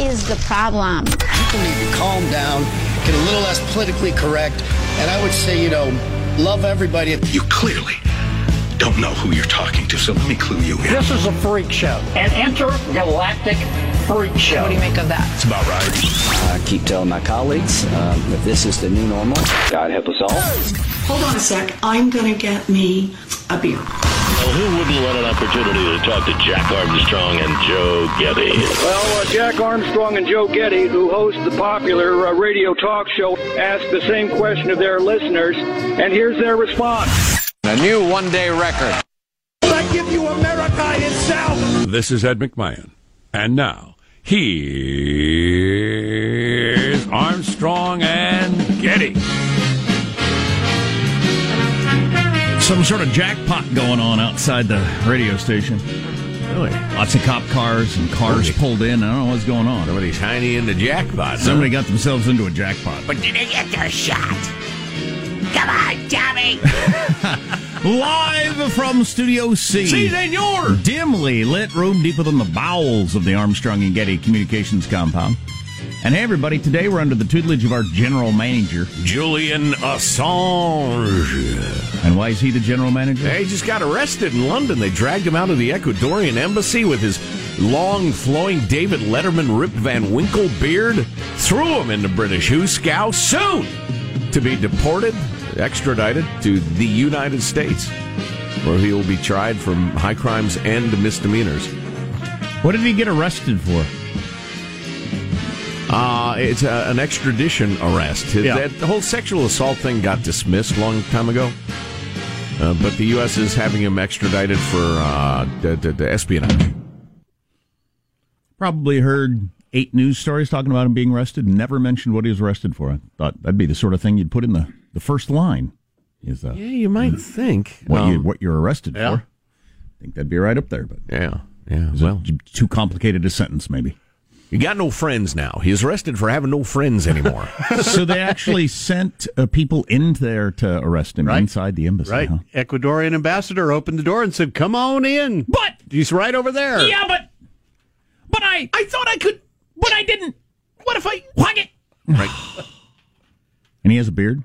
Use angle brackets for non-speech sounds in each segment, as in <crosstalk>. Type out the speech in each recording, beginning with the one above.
Is the problem? People need to calm down, get a little less politically correct, and I would say, you know, love everybody. You clearly don't know who you're talking to, so let me clue you in. This is a freak show, an intergalactic freak show. What do you make of that? It's about right. I keep telling my colleagues uh, that this is the new normal. God help us all. Hold on a sec. I'm going to get me a beer. Well, who wouldn't want an opportunity to talk to Jack Armstrong and Joe Getty? Well, uh, Jack Armstrong and Joe Getty, who host the popular uh, radio talk show, ask the same question of their listeners, and here's their response. A new one-day record. I give you America itself. This is Ed McMahon, and now here's Armstrong and Some sort of jackpot going on outside the radio station. Really? Lots of cop cars and cars Somebody, pulled in. I don't know what's going on. Somebody's tiny into jackpot. Somebody huh? got themselves into a jackpot. But did they get their shot? Come on, Tommy! <laughs> Live from Studio C. Si, senor! Dimly lit room deeper than the bowels of the Armstrong and Getty Communications compound. And hey, everybody, today we're under the tutelage of our general manager, Julian Assange. And why is he the general manager? He just got arrested in London. They dragged him out of the Ecuadorian embassy with his long, flowing David Letterman Rip Van Winkle beard, threw him into British Hooskow, soon to be deported, extradited to the United States, where he will be tried for high crimes and misdemeanors. What did he get arrested for? Uh, it's a, an extradition arrest. Yeah. That the whole sexual assault thing got dismissed a long time ago. Uh, but the U.S. is having him extradited for uh, the, the, the espionage. Probably heard eight news stories talking about him being arrested. Never mentioned what he was arrested for. I thought that'd be the sort of thing you'd put in the, the first line. Is uh, yeah, you might think what um, you what you're arrested yeah. for. I think that'd be right up there. But yeah, yeah. well, too complicated a sentence, maybe. You got no friends now. He's arrested for having no friends anymore. <laughs> so they actually sent uh, people in there to arrest him Right. inside the embassy. Right. huh? Ecuadorian ambassador opened the door and said, "Come on in." But he's right over there. Yeah, but but I I thought I could, but I didn't. What if I whack it? Right. And he has a beard.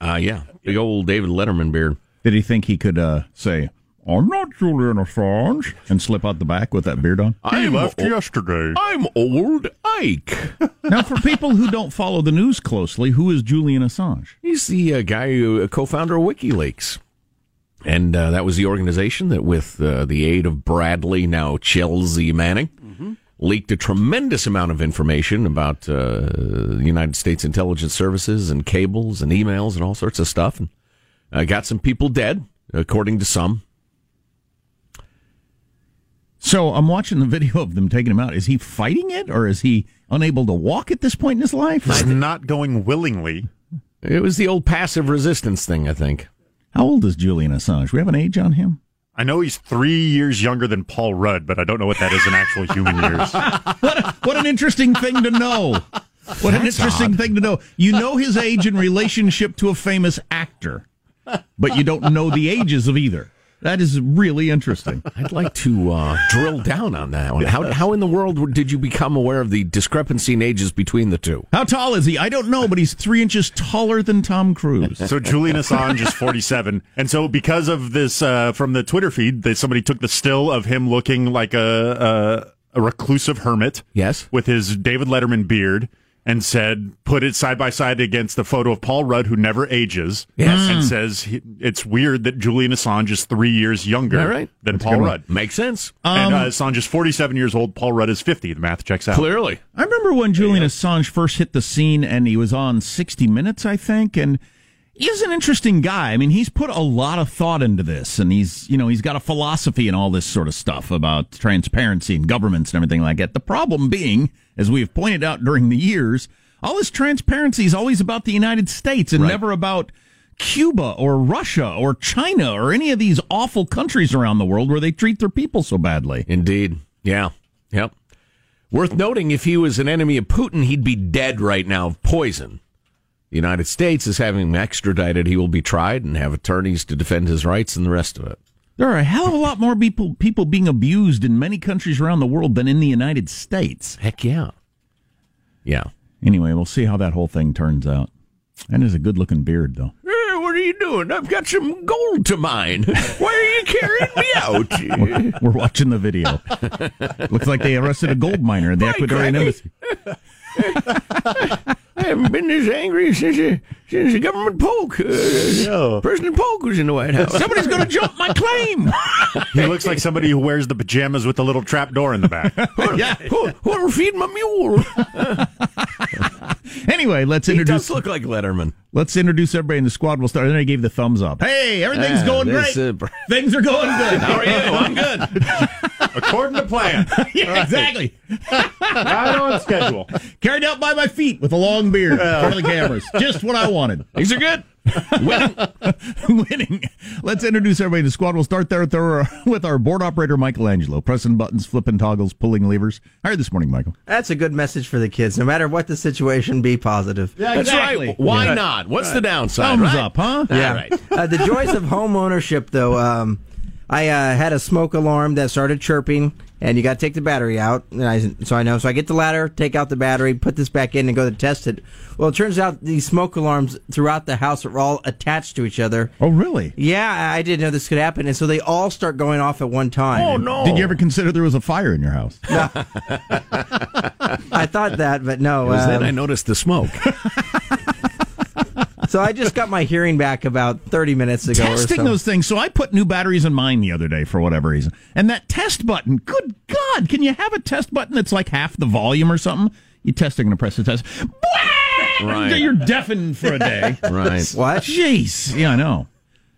Uh, yeah. Big old David Letterman beard. Did he think he could uh, say, "I'm not Julian Assange," and slip out the back with that beard on? I'm left o- yesterday. I'm old Ike. <laughs> now, for people who don't follow the news closely, who is Julian Assange? He's the uh, guy, who, uh, co-founder of WikiLeaks. And uh, that was the organization that, with uh, the aid of Bradley, now Chelsea Manning, leaked a tremendous amount of information about uh, the United States intelligence services and cables and emails and all sorts of stuff. And uh, got some people dead, according to some. So I'm watching the video of them taking him out. Is he fighting it, or is he unable to walk at this point in his life? He's not going willingly. It was the old passive resistance thing, I think. How old is Julian Assange? We have an age on him. I know he's three years younger than Paul Rudd, but I don't know what that is in actual human <laughs> years. What What an interesting thing to know. What an interesting odd. thing to know. You know his age in relationship to a famous actor, but you don't know the ages of either. That is really interesting. <laughs> I'd like to uh, drill down on that one. How, how in the world did you become aware of the discrepancy in ages between the two? How tall is he? I don't know, but he's three inches taller than Tom Cruise. So Julian <laughs> Assange is 47, and so because of this, uh, from the Twitter feed, that somebody took the still of him looking like a, a a reclusive hermit, yes, with his David Letterman beard, and said put it side by side against the photo of Paul Rudd, who never ages, Yes. and Mm. says he, it's weird that Julian Assange is three years younger All right. than That's Paul. Rudd. Makes sense. and uh, Um, Assange is 47 years old. Paul Rudd is 50. The math checks out. Clearly. I remember when Julian Assange first hit the scene and he was on 60 Minutes, I think, and he's an interesting guy. I mean, he's put a lot of thought into this and he's, you know, he's got a philosophy and all this sort of stuff about transparency and governments and everything like that. The problem being, as we have pointed out during the years, all this transparency is always about the United States and Right. never about Cuba or Russia or China or any of these awful countries around the world where they treat their people so badly. Indeed. Yeah. Yep. Worth noting, if he was an enemy of Putin, he'd be dead right now of poison. The United States is having him extradited. He will be tried and have attorneys to defend his rights and the rest of it. There are a hell of a lot more people people being abused in many countries around the world than in the United States. Heck yeah. Yeah. Anyway, we'll see how that whole thing turns out. That is a good looking beard, though. Hey, what are you doing? I've got some gold to mine. Why are you carrying me out? <laughs> We're, we're watching the video. Looks like they arrested a gold miner in the Ecuadorian embassy. <laughs> I haven't been this angry since uh, since the government Polk. Uh, President Polk was in the White House. Somebody's going to jump my claim. <laughs> He looks like somebody who wears the pajamas with the little trap door in the back. yeah. Who, who'll feed my mule? <laughs> Anyway, let's He introduce. does look like Letterman. Let's introduce everybody in the squad. We'll start. Then I gave the thumbs up. Hey, everything's going great. uh, <laughs> Things are going good. How are you? <laughs> I'm good. <laughs> According to plan. yeah, exactly. Right on schedule. Carried out by my feet with a long beard in front of the cameras. Just what I wanted. Things are good. Winning. <laughs> Winning. Let's introduce everybody to the squad. We'll start there with our, with our board operator, Michelangelo. Pressing buttons, flipping toggles, pulling levers. How are you this morning, Michael? That's a good message for the kids. No matter what the situation, be positive. Yeah, That's right. Why not? What's the downside? Thumbs right? up, huh? Yeah. All right. uh, the joys of home ownership, though. Um, I uh, had a smoke alarm that started chirping, and you got to take the battery out. And I, so I know. So I get the ladder, take out the battery, put this back in, and go to test it. Well, it turns out these smoke alarms throughout the house are all attached to each other. Oh, really? Yeah, I didn't know this could happen, and so they all start going off at one time. Oh no! Did you ever consider there was a fire in your house? <laughs> I thought that, but no. It was then um, I noticed the smoke. <laughs> so I just got my hearing back about thirty minutes ago. or Testing so. those things. So I put new batteries in mine the other day for whatever reason. And that test button, good God, can you have a test button that's like half the volume or something? You test, are going to press the test. Right. You're deafened for a day. <laughs> Right. What? Jeez. Yeah, I know.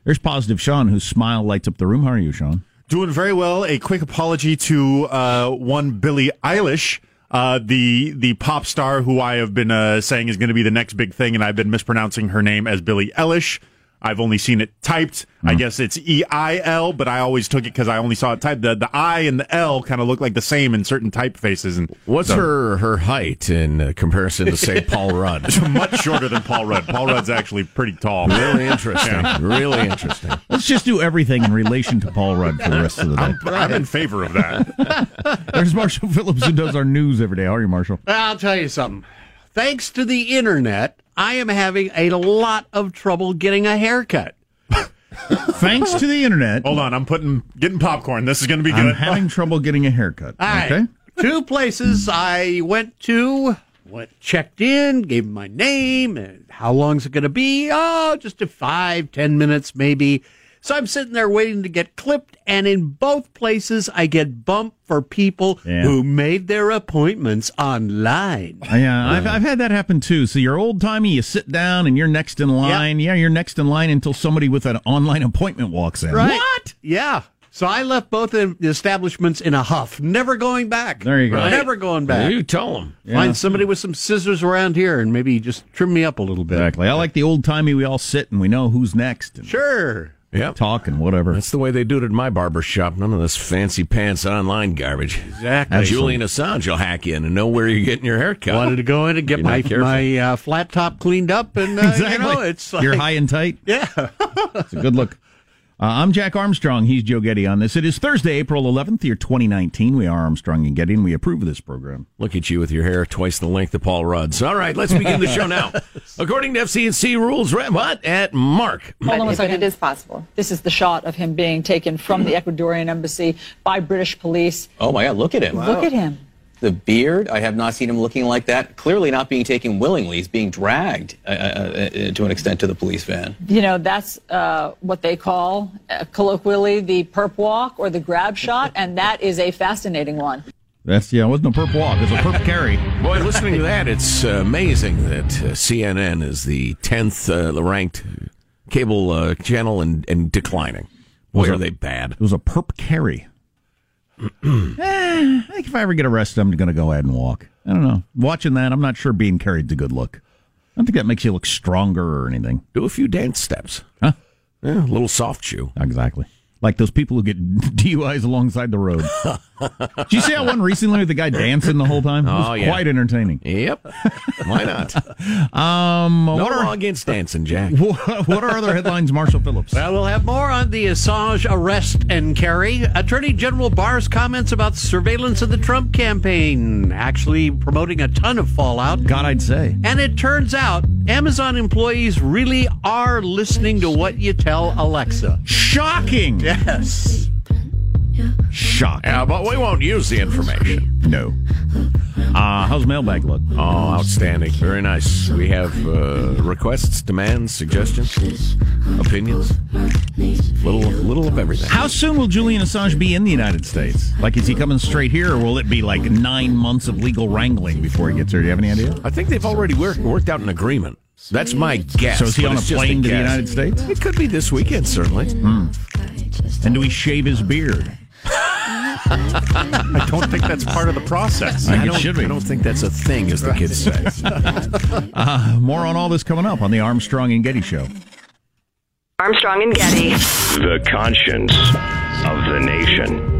There's positive Sean, whose smile lights up the room. How are you, Sean? Doing very well. A quick apology to uh, one Billie Eilish, uh, the the pop star who I have been uh, saying is going to be the next big thing, and I've been mispronouncing her name as Billie Eilish. I've only seen it typed. I guess it's E I L, but I always took it because I only saw it typed. The the I and the L kind of look like the same in certain typefaces. And What's so- her her height in uh, comparison to say Paul <laughs> Rudd? much shorter than Paul Rudd. Paul Rudd's actually pretty tall. Really interesting. Yeah. Really interesting. <laughs> Let's just do everything in relation to Paul Rudd for the rest of the day. I'm, I'm in favor of that. <laughs> There's Marshall Phillips who does our news every day. How are you, Marshall? I'll tell you something. Thanks to the internet, I am having a lot of trouble getting a haircut. Thanks to the internet, Hold on, I'm putting getting popcorn. This is going to be good. I'm having trouble getting a haircut. All right. Okay. Two places I went to, went checked in, gave my name, and how long's it going to be? Oh, just a five, ten minutes maybe. So I'm sitting there waiting to get clipped, and in both places I get bumped for people Yeah. who made their appointments online. Yeah, uh, I've, I've had that happen too. So you're old timey, you sit down and you're next in line. Yeah, you're next in line until somebody with an online appointment walks in. Right? What? Yeah. So I left both the establishments in a huff, never going back. There you go. Right. Never going back. You tell them. Find somebody with some scissors around here and maybe just trim me up a little bit. Exactly. I like the old timey. We all sit and we know who's next and Sure. Yep. talk and whatever. That's the way they do it at my barber shop. None of this fancy pants online garbage. Exactly. Julian Assange will hack in and know where you're getting your haircut. Wanted to go in and get my careful. my uh, flat top cleaned up, and uh, exactly. you know it's like, you're high and tight. Yeah. <laughs> It's a good look. Uh, I'm Jack Armstrong. He's Joe Getty on this. It is Thursday, April 11th, year 2019. We are Armstrong and Getty, and we approve of this program. Look at you with your hair twice the length of Paul Rudd's. All right, let's begin the show now. <laughs> According to FCNC rules, what? At Mark. Hold on a second. it is possible. This is the shot of him being taken from the Ecuadorian embassy by British police. Oh my God, look at him. Look at him. The beard, I have not seen him looking like that. Clearly not being taken willingly. He's being dragged uh, uh, uh, to an extent to the police van. You know, that's uh, what they call uh, colloquially the perp walk or the grab shot, and that is a fascinating one. That's, yeah, it wasn't a perp walk. It was a perp carry. Boy, listening to that, it's uh, amazing that uh, CNN is the 10th uh, ranked cable uh, channel and, and declining. Boy, Was are it- they bad. It was a perp carry. Eh, I think if I ever get arrested, I'm going to go ahead and walk. I don't know. Watching that, I'm not sure being carried's a good look. I don't think that makes you look stronger or anything. Do a few dance steps. Huh? Yeah, a little soft shoe. Exactly. Like those people who get <laughs> DUIs alongside the road. Did you see that one recently with the guy dancing the whole time? It was Oh, yeah. quite entertaining. Yep. Why not? <laughs> Um, No what, law are, against dancing, Jack. <laughs> what are other headlines, Marshall Phillips? Well, we'll have more on the Assange arrest and carry. Attorney General Barr's comments about surveillance of the Trump campaign, actually promoting a ton of fallout. God, I'd say. And it turns out Amazon employees really are listening to what you tell Alexa. Shocking! Yes. Shocking. Yeah, but we won't use the information. No. Uh, how's mailbag look? Oh, outstanding. Very nice. We have uh, requests, demands, suggestions, opinions. Little, little of everything. How soon will Julian Assange be in the United States? Like, is he coming straight here, or will it be like nine months of legal wrangling before he gets here? Do you have any idea? I think they've already worked, worked out an agreement. That's my guess. So is he on a it's just plane to the. United States? It could be this weekend, certainly. And do we shave his beard? <laughs> I don't think that's part of the process. I I don't. I don't think that's a thing, as the kids say. <laughs> Uh, more on all this coming up on the Armstrong and Getty Show. Armstrong and Getty. The conscience of the nation.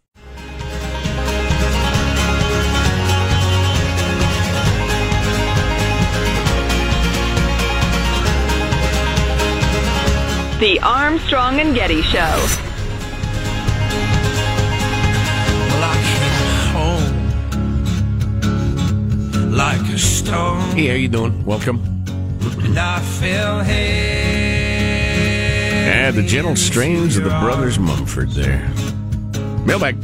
The Armstrong and Getty Show. like a stone. Hey, how you doing? Welcome. And I feel hey. Yeah, the gentle strains of the Brothers Mumford there. Mailbag.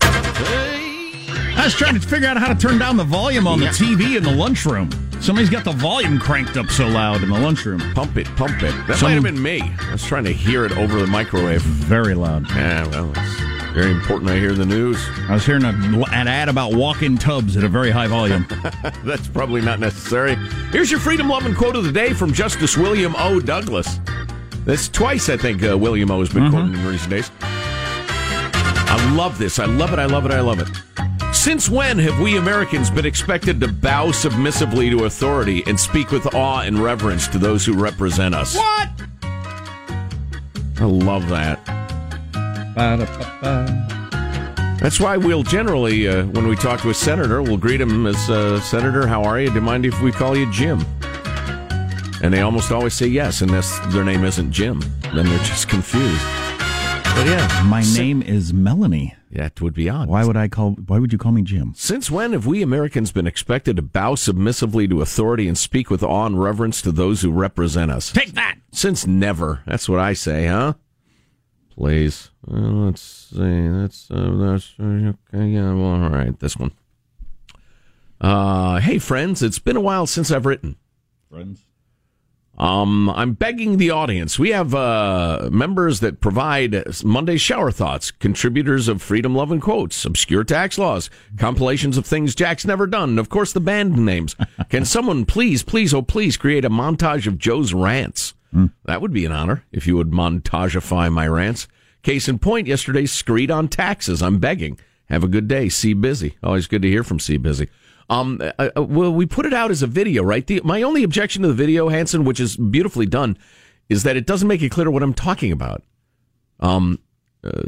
I was trying to figure out how to turn down the volume on the TV in the lunchroom. Somebody's got the volume cranked up so loud in the lunchroom. Pump it, pump it. That Some- might have been me. I was trying to hear it over the microwave. Very loud. Yeah, well, it's Very important. I hear the news. I was hearing a, an ad about walk-in tubs at a very high volume. <laughs> That's probably not necessary. Here's your freedom loving quote of the day from Justice William O. Douglas. That's twice, I think, uh, William O. has been quoted in recent days. I love this. I love it. I love it. I love it. Since when have we Americans been expected to bow submissively to authority and speak with awe and reverence to those who represent us? What? I love that. That's why we'll generally, uh, when we talk to a senator, we'll greet him as uh, Senator. How are you? Do you mind if we call you Jim? And they almost always say yes, unless their name isn't Jim. Then they're just confused. But yeah, My name is Melanie. that would be odd. Why would I call? Why would you call me Jim? Since when have we Americans been expected to bow submissively to authority and speak with awe and reverence to those who represent us? Take that. Since never. That's what I say, huh? Please. Uh, let's see. That's, uh, that's, okay. Yeah, well, all right. This one. Uh, hey, friends. It's been a while since I've written. Friends. Um, I'm begging the audience. We have uh, members that provide Monday shower thoughts, contributors of freedom, love, and quotes, obscure tax laws, compilations of things Jack's never done, and of course the band names. <laughs> Can someone please, please, oh please, create a montage of Joe's rants? That would be an honor if you would montageify my rants. Case in point, yesterday's screed on taxes. I'm begging. Have a good day. See busy. Always good to hear from See busy. Um, uh, uh, well, we put it out as a video, right? The, my only objection to the video, Hanson, which is beautifully done, is that it doesn't make it clear what I'm talking about. Um, uh,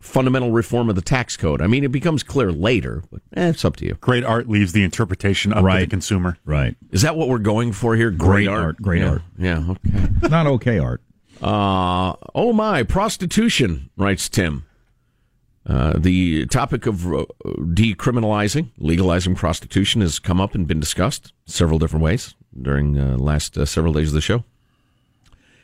fundamental reform of the tax code. I mean, it becomes clear later, but eh, it's up to you. Great art leaves the interpretation up to the consumer. Right. Is that what we're going for here? Great art, great yeah. art. Yeah. Okay. Not okay art. Uh, oh my, prostitution, writes Tim. Uh, the topic of uh, decriminalizing, legalizing prostitution has come up and been discussed several different ways during uh, last uh, several days of the show.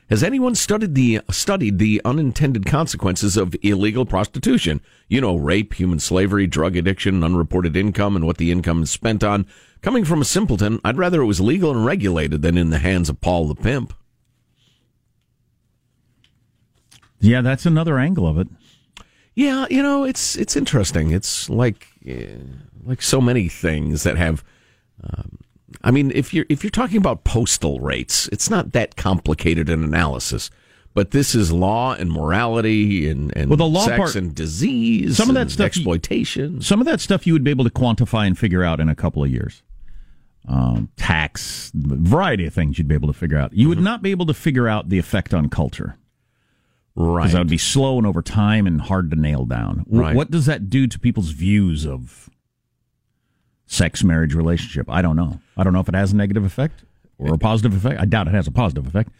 Has anyone studied the studied the unintended consequences of illegal prostitution? You know, rape, human slavery, drug addiction, unreported income, and what the income is spent on. Coming from a simpleton, I'd rather it was legal and regulated than in the hands of Paul the pimp. Yeah, that's another angle of it. Yeah, you know, it's it's interesting. It's like uh, like so many things that have. Um, I mean, if you're if you're talking about postal rates, it's not that complicated an analysis. But this is law and morality and, and Well, the law sex part- and disease. Some of that and stuff exploitation. Some of that stuff you would be able to quantify and figure out in a couple of years. Um, tax, variety of things you'd be able to figure out. You would not be able to figure out the effect on culture. Right. Because that would be slow and over time and hard to nail down. Right. What does that do to people's views of sex, marriage, relationship? I don't know. I don't know if it has a negative effect or a positive effect. I doubt it has a positive effect.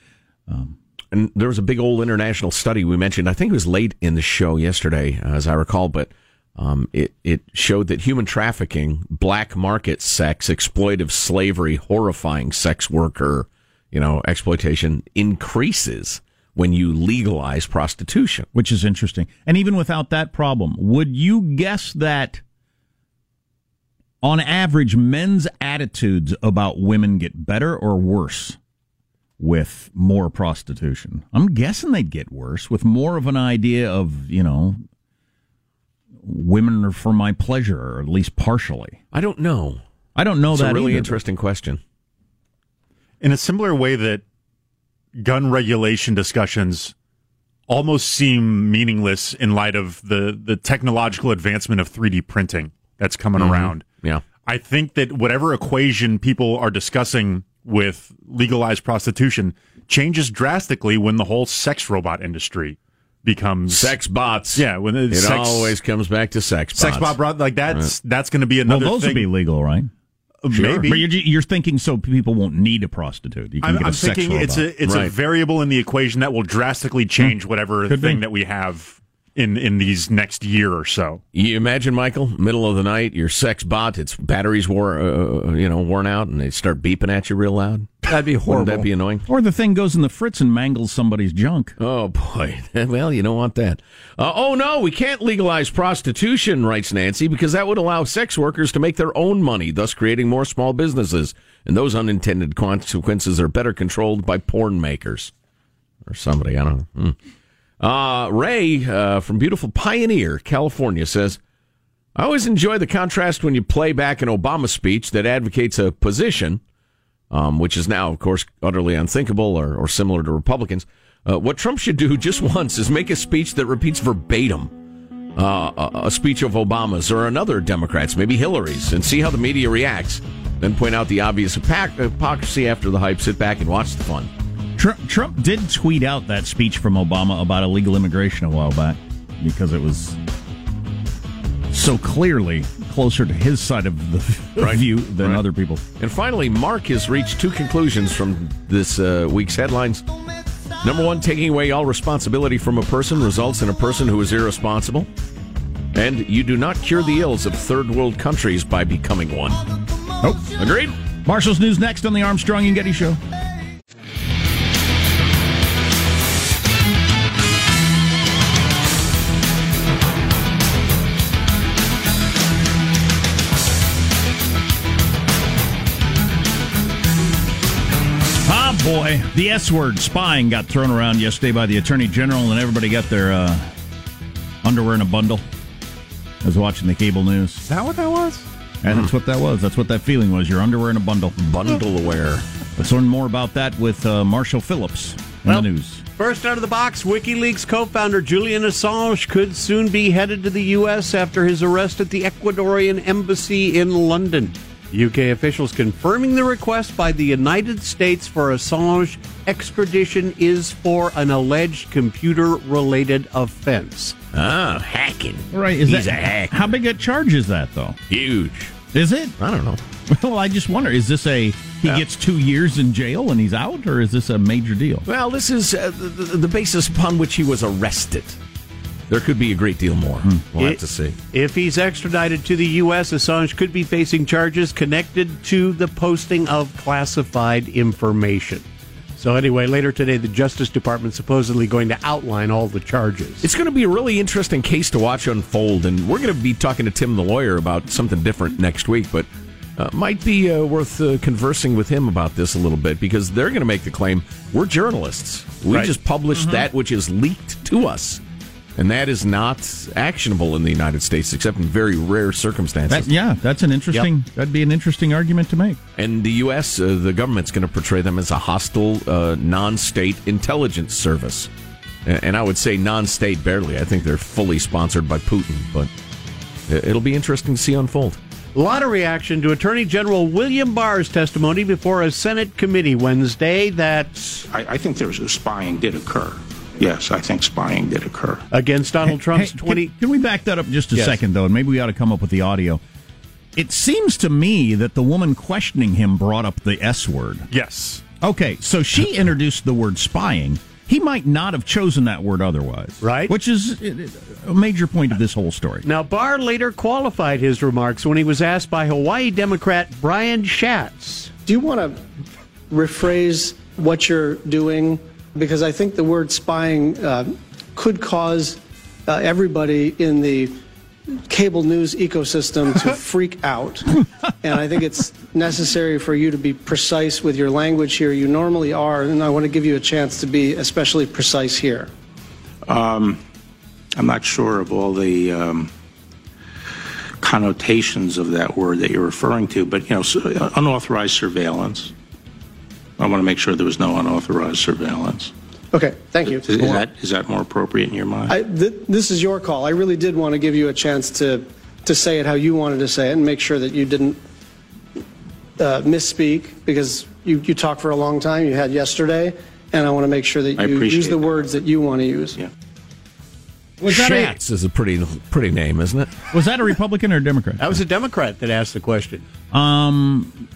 And there was a big old international study we mentioned. I think it was late in the show yesterday, as I recall, but um, it it showed that human trafficking, black market sex, exploitive slavery, horrifying sex worker, you know, exploitation increases when you legalize prostitution. which is interesting. And even without that problem, would you guess that on average, men's attitudes about women get better or worse with more prostitution? I'm guessing they'd get worse with more of an idea of, you know, women are for my pleasure, or at least partially. I don't know. I don't know It's that a really either. interesting question. In a similar way that gun regulation discussions almost seem meaningless in light of the, the technological advancement of 3D printing that's coming Mhm. around. Yeah. I think that whatever equation people are discussing with legalized prostitution changes drastically when the whole sex robot industry becomes Sex bots. Yeah, when It sex, always comes back to sex bots. sex bot like that's that's going to be Well, another those thing. would be legal, right? Maybe. But you're, you're thinking so people won't need a prostitute. You can I'm, get a I'm sex thinking it's a it's a variable in the equation that will drastically hmm. change whatever Could thing be. that we have in in these next year or so. You imagine, Michael, middle of the night, your sex bot, its batteries wore, uh, you know, worn out, and they start beeping at you real loud. That'd be Wouldn't horrible. That'd be annoying? Or the thing goes in the fritz and mangles somebody's junk. Oh boy. <laughs> Well, you don't want that. Uh, oh no, we can't legalize prostitution, writes Nancy, because that would allow sex workers to make their own money, thus creating more small businesses. And those unintended consequences are better controlled by porn makers or somebody. I don't know. Hmm. Uh, Ray uh, from beautiful Pioneer, California says, I always enjoy the contrast when you play back an Obama speech that advocates a position, um, which is now, of course, utterly unthinkable or, or similar to Republicans. Uh, what Trump should do <laughs> just once is make a speech that repeats verbatim uh, a, a speech of Obama's or another Democrat's, maybe Hillary's, and see how the media reacts. Then point out the obvious hypocrisy after the hype. Sit back and watch the fun. Trump, Trump did tweet out that speech from Obama about illegal immigration a while back because it was so clearly closer to his side of the <laughs> Right. view than Right. other people. And finally, Mark has reached two conclusions from this uh, week's headlines. Number one, taking away all responsibility from a person results in a person who is irresponsible. And you do not cure the ills of third world countries by becoming one. Oh, agreed. Marshall's news next on the Armstrong and Getty Show. Boy. The S word, spying, got thrown around yesterday by the Attorney General, and everybody got their uh, underwear in a bundle. I was watching the cable news. Is that what that was? And that's what that was. That's what that feeling was. Your underwear in a bundle. Bundle aware. Let's learn more about that with uh, Marshall Phillips in Well, the news. First out of the box, WikiLeaks co founder Julian Assange could soon be headed to the U.S. after his arrest at the Ecuadorian embassy in London. UK officials confirming the request by the United States for Assange extradition is for an alleged computer related offense. Ah, hacking. Right. Is He's that, a hack. How big a charge is that, though? Huge. Is it? I don't know. Well, I just wonder is this a he gets two years in jail and he's out, or is this a major deal? Well, this is uh, the, the the basis upon which he was arrested. There could be a great deal more. We'll have to see. If he's extradited to the U.S., Assange could be facing charges connected to the posting of classified information. So, anyway, later today, the Justice Department supposedly going to outline all the charges. It's going to be a really interesting case to watch unfold, and we're going to be talking to Tim the lawyer about something different next week, but uh, might be uh, worth uh, conversing with him about this a little bit because they're going to make the claim we're journalists. We Right. just publish that which is leaked to us. And that is not actionable in the United States except in very rare circumstances. That, yeah, that's an interesting. That'd be an interesting argument to make. And the U.S., uh, the government's going to portray them as a hostile, uh, non-state intelligence service. And I would say non-state barely. I think they're fully sponsored by Putin, but it'll be interesting to see unfold. A lot of reaction to Attorney General William Barr's testimony before a Senate committee Wednesday that I, I think there's a spying did occur. Yes, I think spying did occur. against Donald Trump's Hey, 20. Can, can we back that up just a Yes. second, though? And maybe we ought to come up with the audio. It seems to me that the woman questioning him brought up the S word. Yes. Okay, so she <laughs> introduced the word spying. He might not have chosen that word otherwise. Right. Which is uh, a major point of this whole story. Now, Barr later qualified his remarks when he was asked by Hawaii Democrat Brian Schatz. Do you want to rephrase what you're doing? Because I think the word spying uh, could cause uh, everybody in the cable news ecosystem to <laughs> freak out. And I think it's necessary for you to be precise with your language here. You normally are, and I want to give you a chance to be especially precise here. Um, I'm not sure of all the um, connotations of that word that you're referring to, but you know, so, uh, unauthorized surveillance. I want to make sure there was no unauthorized surveillance. Okay, thank you. Is, is that is that more appropriate in your mind? I, th- this is your call. I really did want to give you a chance to, to say it how you wanted to say it and make sure that you didn't uh, misspeak because you, you talked for a long time. You had yesterday, and I want to make sure that you use the that. words that you want to use. Yeah. Was that, a, is a pretty pretty name, isn't it? was that a Republican or a Democrat? That was a Democrat that asked the question. Um.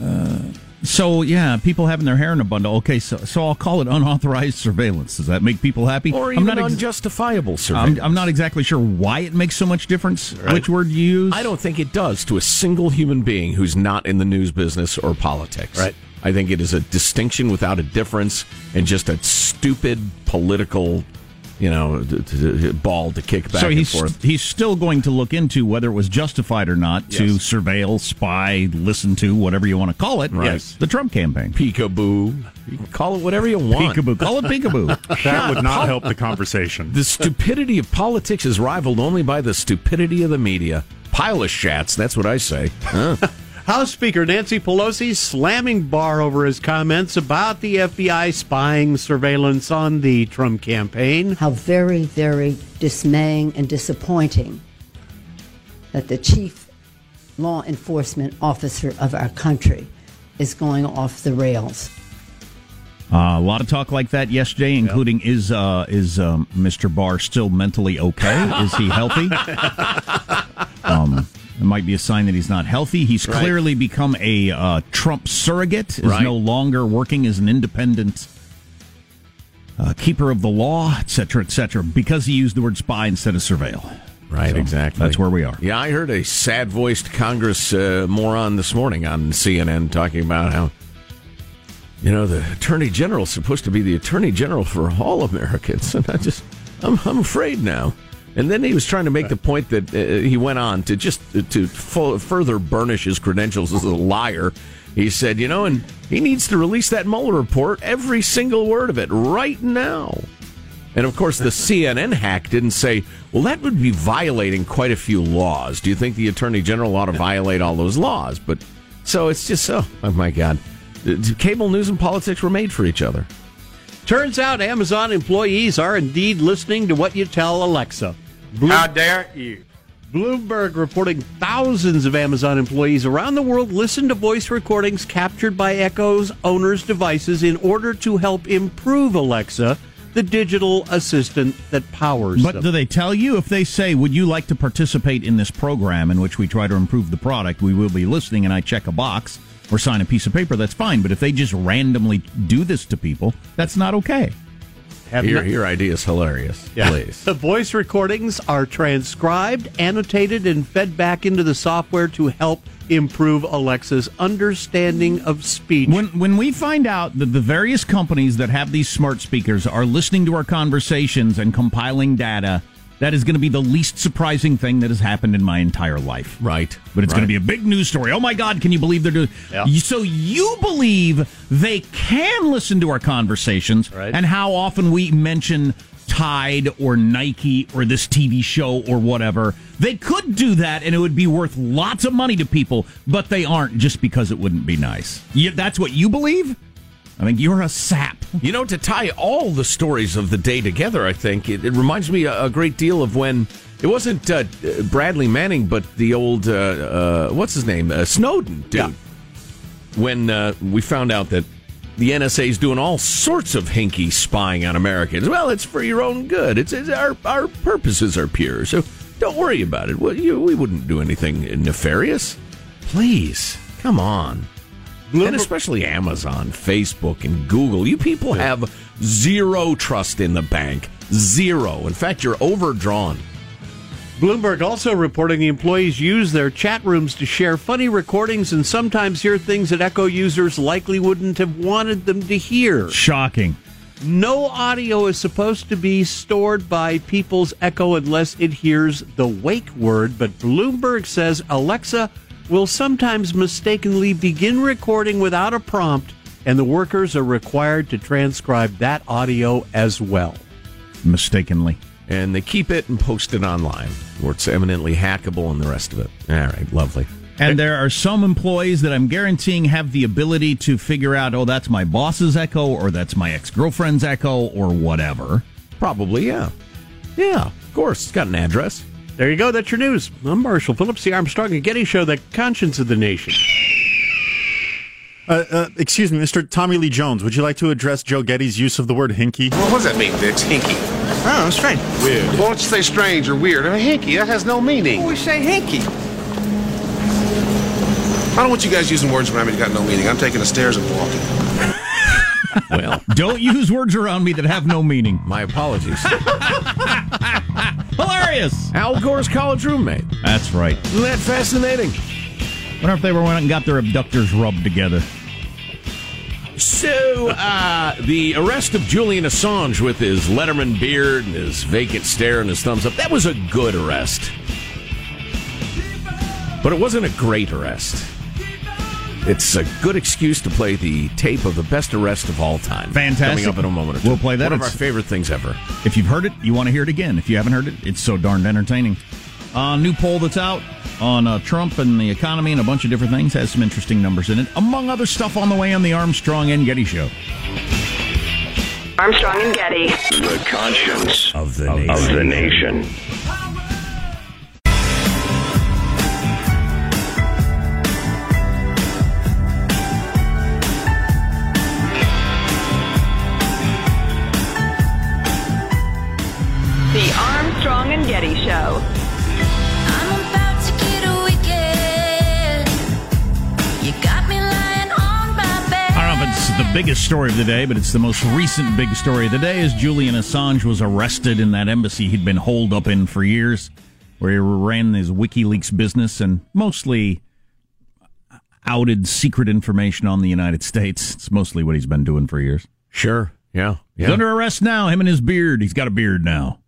Uh, so yeah, people having their hair in a bundle. Okay, so so I'll call it unauthorized surveillance. Does that make people happy? Or I'm even not ex- unjustifiable surveillance. I'm, I'm not exactly sure why it makes so much difference which word you use. I don't think it does to a single human being who's not in the news business or politics. Right. I think it is a distinction without a difference and just a stupid political you know, t- t- ball to kick back so and he's forth. he's still going to look into whether it was justified or not to surveil, spy, listen to whatever you want to call it. Right. The Trump campaign. Peekaboo. You can call it whatever you want. Peekaboo. Call it peekaboo. <laughs> That would not help the conversation. The stupidity of politics is rivaled only by the stupidity of the media. Pile of shats, that's what I say. Huh? <laughs> House Speaker Nancy Pelosi slamming Barr over his comments about the FBI spying surveillance on the Trump campaign. How very, very dismaying and disappointing that the chief law enforcement officer of our country is going off the rails. Uh, a lot of talk like that yesterday, including is uh, is um, Mr. Barr still mentally okay? is he healthy? <laughs> um, it might be a sign that he's not healthy. He's Right. clearly become a uh, Trump surrogate. Is Right. no longer working as an independent uh, keeper of the law, et cetera, et cetera, because he used the word spy instead of surveil. Right, So, exactly. That's where we are. Yeah, I heard a sad voiced Congress uh, moron this morning on CNN talking about how, you know, the Attorney General is supposed to be the Attorney General for all Americans. <laughs> And I just, I'm, I'm afraid now. And then he was trying to make the point that uh, he went on to just to fu- further burnish his credentials as a liar. He said, you know, and he needs to release that Mueller report, every single word of it, right now. And of course, the CNN hack didn't say, well, that would be violating quite a few laws. Do you think the Attorney General ought to violate all those laws? But so it's just so, oh my God. Cable news and politics were made for each other. Turns out Amazon employees are indeed listening to what you tell Alexa. How dare you? Bloomberg reporting thousands of Amazon employees around the world listen to voice recordings captured by Echo's owners' devices in order to help improve Alexa, the digital assistant that powers But them. do they tell you if they say, "Would you like to participate in this program in which we try to improve the product?" We will be listening, and I check a box or sign a piece of paper. That's fine. But if they just randomly do this to people, that's not okay. Have Your, not- your idea is hilarious. <laughs> Please. The voice recordings are transcribed, annotated, and fed back into the software to help improve Alexa's understanding of speech. When when we find out that the various companies that have these smart speakers are listening to our conversations and compiling data, that is going to be the least surprising thing that has happened in my entire life. Right. But it's Right. going to be a big news story. Oh my God! Can you believe they're doing? Yeah. So you believe they can listen to our conversations Right. and how often we mention Tide or Nike or this TV show or whatever. They could do that and it would be worth lots of money to people, but they aren't just because it wouldn't be nice. That's what you believe? I mean, you're a sap. You know, to tie all the stories of the day together, I think it, it reminds me a, a great deal of when it wasn't uh, Bradley Manning, but the old uh, uh, what's his name, uh, Snowden, dude. When uh, we found out that the NSA is doing all sorts of hinky spying on Americans. Well, it's for your own good. It's, it's our our purposes are pure, so don't worry about it. Well, you, we wouldn't do anything nefarious. Please, come on. And especially Amazon, Facebook, and Google. You people have zero trust in the bank. Zero. In fact, you're overdrawn. Bloomberg also reporting the employees use their chat rooms to share funny recordings and sometimes hear things that Echo users likely wouldn't have wanted them to hear. Shocking. No audio is supposed to be stored by people's Echo unless it hears the wake word, but Bloomberg says Alexa will sometimes mistakenly begin recording without a prompt, and the workers are required to transcribe that audio as well. Mistakenly. And they keep it and post it online, where it's eminently hackable and the rest of it. All right, lovely. And there are some employees that I'm guaranteeing have the ability to figure out, oh, that's my boss's echo, or that's my ex girlfriend's echo, or whatever. Probably, yeah. Yeah, of course. It's got an address. There you go. That's your news. I'm Marshall Phillips, the Armstrong and Getty Show, the conscience of the nation. Uh, uh, excuse me, Mr. Tommy Lee Jones, would you like to address Joe Getty's use of the word hinky? Well, what does that mean, Dix? Hinky. Oh, strange. Weird. Well, don't you say strange or weird? I mean, hinky, that has no meaning. we say hinky. I don't want you guys using words around me that got no meaning. I'm taking the stairs and walking. Well, <laughs> Don't use words around me that have no meaning. my apologies. <laughs> Hilarious. Al Gore's college roommate. That's right. Isn't that fascinating? Wonder if they were went out and got their abductors rubbed together. So, uh, the arrest of Julian Assange with his Letterman beard and his vacant stare and his thumbs up, that was a good arrest. But it wasn't a great arrest. It's a good excuse to play the tape of the best arrest of all time. Fantastic. Coming up in a moment or two. We'll play that. One of our favorite things ever. If you've heard it, you want to hear it again. If you haven't heard it, it's so darned entertaining. Uh, new poll that's out on uh, Trump and the economy and a bunch of different things has some interesting numbers in it, among other stuff on the way on the Armstrong and Getty Show. Armstrong and Getty. The conscience of the nation. Of the nation. Biggest story of the day, but it's the most recent big story of the day. Is Julian Assange was arrested in that embassy he'd been holed up in for years, where he ran his WikiLeaks business and mostly outed secret information on the United States. It's mostly what he's been doing for years. Sure. Yeah. He's under arrest now. Him and his beard. He's got a beard now.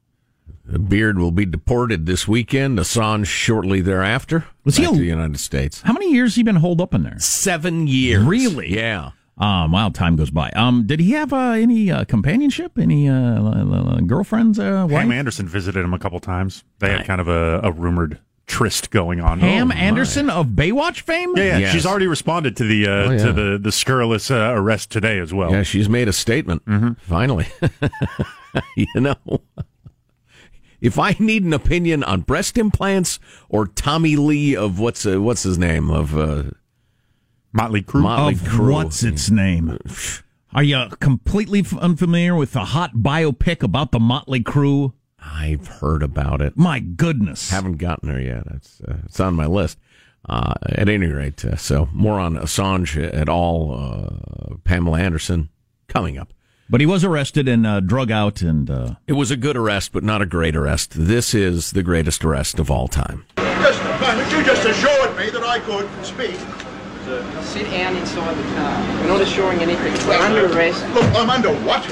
The beard will be deported this weekend. Assange shortly thereafter. Was he a- to the United States? How many years has he been holed up in there? Seven years. Really? Yeah. Um, wow, time goes by. Um, did he have uh, any uh, companionship? Any uh, girlfriends? Uh, wife? Pam Anderson visited him a couple times. They had kind of a, a rumored tryst going on. Pam Oh, my. Anderson of Baywatch fame? Yeah, yeah. Yes. She's already responded to the uh, Oh, yeah. to the the scurrilous uh, arrest today as well. Yeah, she's made a statement. Mm-hmm. Finally. <laughs> you know, if I need an opinion on breast implants or Tommy Lee of what's uh, what's his name of uh, Motley Crue. Motley of Crue. what's its name? Are you completely unfamiliar with the hot biopic about the Motley Crue? I've heard about it. My goodness. Haven't gotten there yet. It's uh, it's on my list. Uh, at any rate, uh, so more on Assange at all. Uh, Pamela Anderson coming up. But he was arrested and uh, drug out, and uh, It was a good arrest, but not a great arrest. This is the greatest arrest of all time. Just a moment, you just assured me that I could speak. Sit down inside the car. We're not assuring anything. We're under arrest. Look, I'm under what?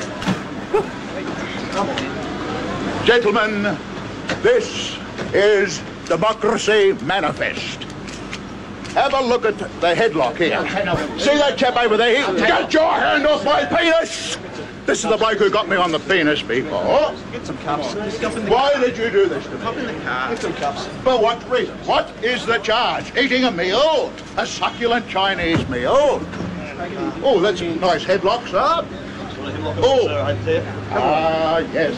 Come on. Gentlemen, this is Democracy Manifest. Have a look at the headlock here. See that chap over there? Get your hand off my penis! This is the bloke who got me on the penis before. Get some cups. Why did you do this to me? Up in the car. Get some cups. For what reason? What is the charge? Eating a meal? A succulent Chinese meal? Oh, that's a nice headlock, sir. Oh, ah, yes.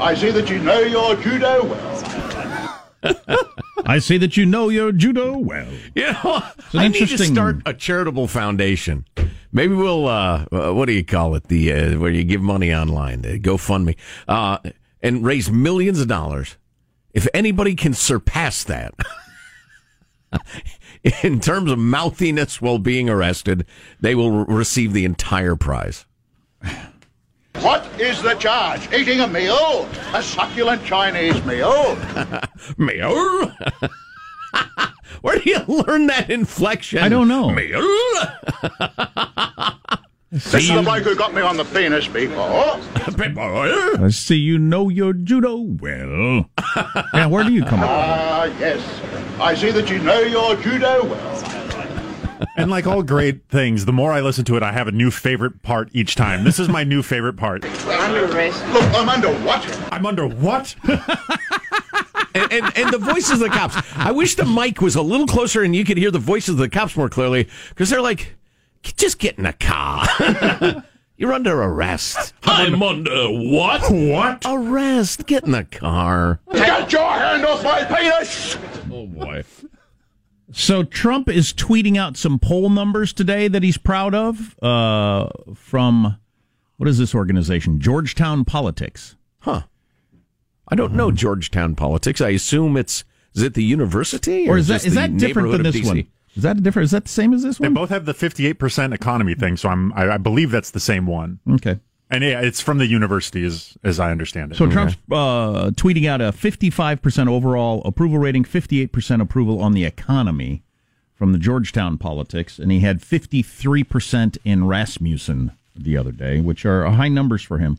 I see that you know your judo well. <laughs> I see that you know your judo well. You know, It's an I need to interesting- start a charitable foundation. Maybe we'll, uh, uh, what do you call it? The uh, where you give money online, the GoFundMe, uh, and raise millions of dollars. If anybody can surpass that <laughs> in terms of mouthiness while being arrested, they will re- receive the entire prize. What is the charge? Eating a meal? A succulent Chinese meal? <laughs> Meal? <laughs> Where do you <laughs> learn that inflection? I don't know. Meal? <laughs> This is the bloke who got me on the penis before. <laughs> I see you know your judo well. yeah, where do you come from? Ah, yes. I see that you know your judo well. And like all great things, the more I listen to it, I have a new favorite part each time. This is my new favorite part. We're under arrest. Look, I'm under what? I'm under what? And, and, and the voices of the cops. I wish the mic was a little closer and you could hear the voices of the cops more clearly because they're like, just get in a car. <laughs> You're under arrest. I'm under what? What? Arrest. Get in the car. Get your hand off my penis! Oh, boy. So Trump is tweeting out some poll numbers today that he's proud of uh, from what is this organization? Georgetown Politics. Huh. I don't know Georgetown politics. I assume it's is it the university Or is that is the that different than this DC? one? Is that different? Is that the same as this one? They both have the 58% economy thing, so I'm I, I believe that's the same one. Okay. And yeah, it's from the university as as I understand it. So Trump's uh, tweeting out a 55% overall approval rating, 58% approval on the economy from the Georgetown politics, and he had 53% in Rasmussen the other day, which are high numbers for him.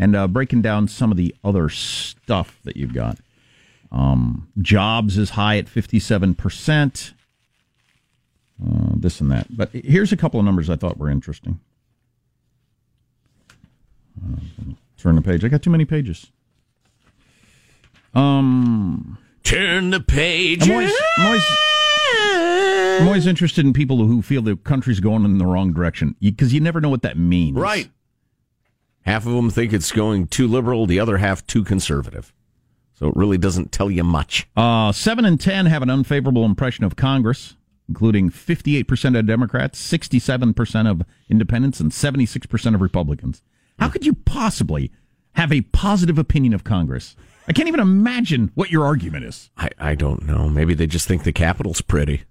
And uh, breaking down some of the other stuff that you've got. Um, jobs is high at 57%. Uh, this and that. But here's a couple of numbers I thought were interesting. Uh, turn the page. I got too many pages. Um, turn the page. I'm always, I'm always, I'm always interested in people who feel the country's going in the wrong direction because you never know what that means. Right. Half of them think it's going too liberal, the other half too conservative. So it really doesn't tell you much. Uh, seven and ten have an unfavorable impression of Congress, including 58% of Democrats, 67% of independents, and 76% of Republicans. How could you possibly have a positive opinion of Congress? I can't even imagine what your argument is. I, I don't know. Maybe they just think the Capitol's pretty.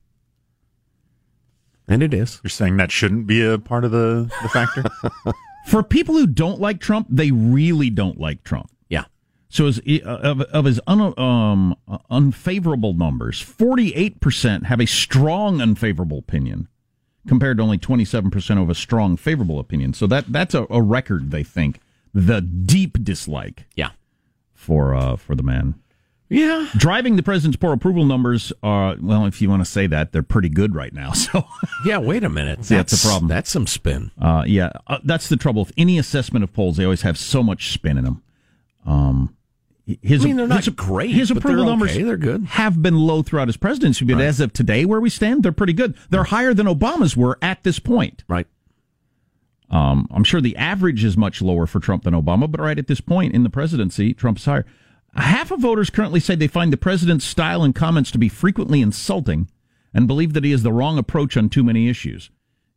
And it is. You're saying that shouldn't be a part of the, the factor? <laughs> For people who don't like Trump, they really don't like Trump. Yeah. So as, uh, of, of his un, um, unfavorable numbers, 48% have a strong unfavorable opinion compared to only 27% of a strong favorable opinion. So that that's a, a record, they think, the deep dislike. Yeah. For, uh, for the man. Yeah. Driving the president's poor approval numbers are, well, if you want to say that, they're pretty good right now. <laughs> So, yeah, wait a minute. See, that's, the problem. That's some spin. Uh, yeah, uh, that's the trouble. With any assessment of polls, they always have so much spin in them. Um, his, I mean, they're not his, great. His approval they're numbers okay. They're good. have been low throughout his presidency, but Right. as of today, where we stand, they're pretty good. They're higher than Obama's were at this point. Right. Um, I'm sure the average is much lower for Trump than Obama, but right at this point in the presidency, Trump's higher. Half of voters currently say they find the president's style and comments to be frequently insulting and believe that he has the wrong approach on too many issues,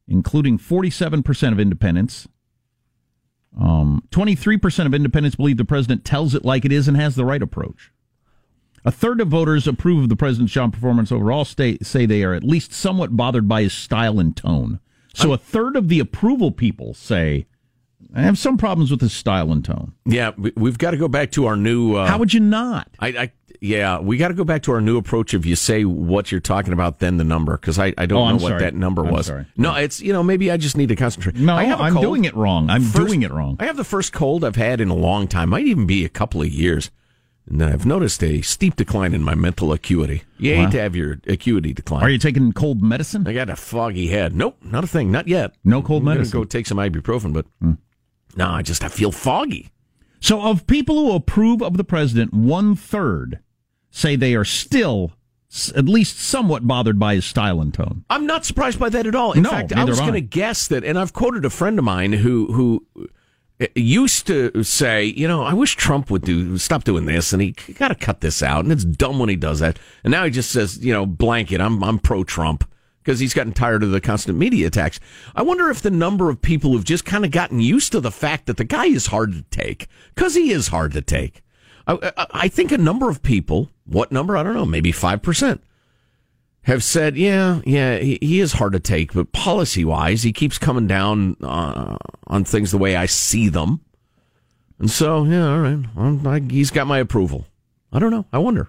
including 47% of independents. Um, 23% of independents believe the president tells it like it is and has the right approach. A third of voters approve of the president's job performance overall, stay, say they are at least somewhat bothered by his style and tone. So a third of the approval people say, I have some problems with his style and tone. Yeah, we, we've got to go back to our new. Uh, How would you not? I, I yeah, we got to go back to our new approach. If you say what you're talking about, then the number, because I, I don't Oh, know what that number I'm was. sorry. No, it's you know maybe I just need to concentrate. No, I have a I'm cold. doing it wrong. I'm First- doing it wrong. I have the first cold I've had in a long time. Might even be a couple of years. And I've noticed a steep decline in my mental acuity. You Wow. hate to have your acuity decline. Are you taking cold medicine? I got a foggy head. Nope, not a thing. Not yet. No cold medicine. I'm medicine. Go take some ibuprofen, but no, I just I feel foggy. So, of people who approve of the president, one third say they are still at least somewhat bothered by his style and tone. I'm not surprised by that at all. In No, fact, I was going to guess that, and I've quoted a friend of mine who who uh, used to say, you know, I wish Trump would do stop doing this, and he got to cut this out, and it's dumb when he does that. And now he just says, you know, blanket, I'm I'm pro Trump because he's gotten tired of the constant media attacks. I wonder if the number of people who've just kind of gotten used to the fact that the guy is hard to take because he is hard to take. I, I, think a number of people, what number? I don't know, maybe five percent have said, yeah, yeah, he, he is hard to take, but policy wise, he keeps coming down uh, on things the way I see them. And so, yeah, all right, I, he's got my approval. I don't know. I wonder.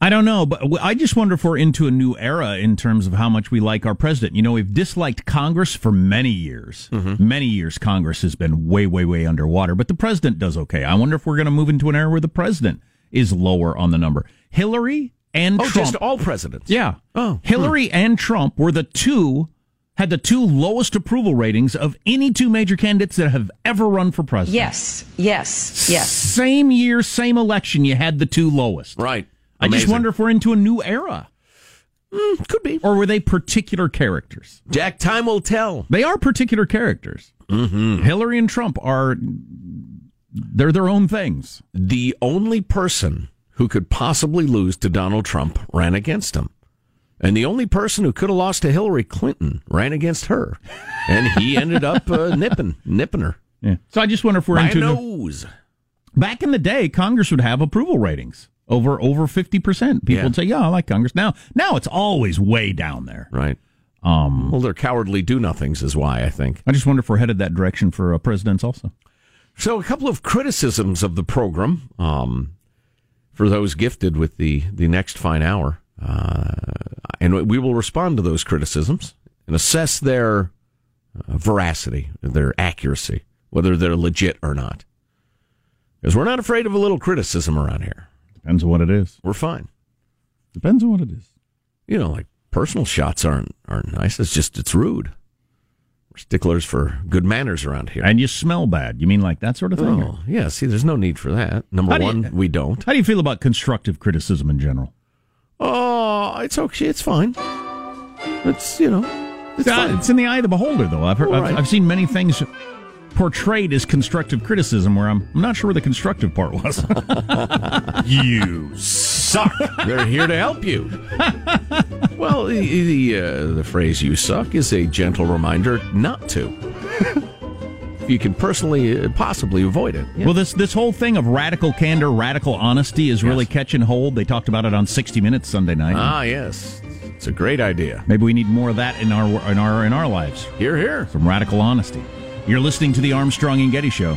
I don't know, but I just wonder if we're into a new era in terms of how much we like our president. You know, we've disliked Congress for many years. Mm-hmm. Many years, Congress has been way, way, way underwater, but the president does okay. I wonder if we're going to move into an era where the president is lower on the number. Hillary and Oh, Trump. just all presidents. Yeah. Oh, Hillary and Trump were the two had the two lowest approval ratings of any two major candidates that have ever run for president. Yes, yes, yes. Same year, same election, you had the two lowest. Right. I just wonder if we're into a new era. could be. Or were they particular characters? Jack, time will tell. They are particular characters. Mm-hmm. Hillary and Trump are they're their own things. The only person who could possibly lose to Donald Trump ran against him. And the only person who could have lost to Hillary Clinton ran against her. And he <laughs> ended up uh, nipping, nipping her. Yeah. So I just wonder if we're a into nose. Back in the day, Congress would have approval ratings over over fifty percent. People Yeah. would say, "Yeah, I like Congress." Now, now it's always way down there. Right. Um, Well, they're cowardly do nothings, is why I think. I just wonder if we're headed that direction for uh, presidents also. So, a couple of criticisms of the program um, for those gifted with the, the next fine hour. Uh, and we will respond to those criticisms and assess their uh, veracity, their accuracy, whether they're legit or not. Because we're not afraid of a little criticism around here. Depends on what it is. We're fine. Depends on what it is. You know, like personal shots aren't aren't nice. It's just it's rude. We're sticklers for good manners around here. And you smell bad. You mean like that sort of thing? Oh, yeah. See, there's no need for that. Number How do one, you- we don't. How do you feel about constructive criticism in general? Oh, it's okay. It's fine. It's you know, it's Uh. It's in the eye of the beholder, though. I've, heard, I've, right. I've seen many things portrayed as constructive criticism where I'm, I'm not sure where the constructive part was. <laughs> <laughs> you suck. They're here to help you. <laughs> well, the the, uh, the phrase "you suck" is a gentle reminder not to. You can personally, uh, possibly avoid it. Yeah. Well, this this whole thing of radical candor, radical honesty is really catching hold. They talked about it on 60 Minutes Sunday night. ah, yes, it's a great idea. Maybe we need more of that in our in our in our lives. Here, here. Some radical honesty. You're listening to the Armstrong and Getty Show.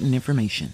information.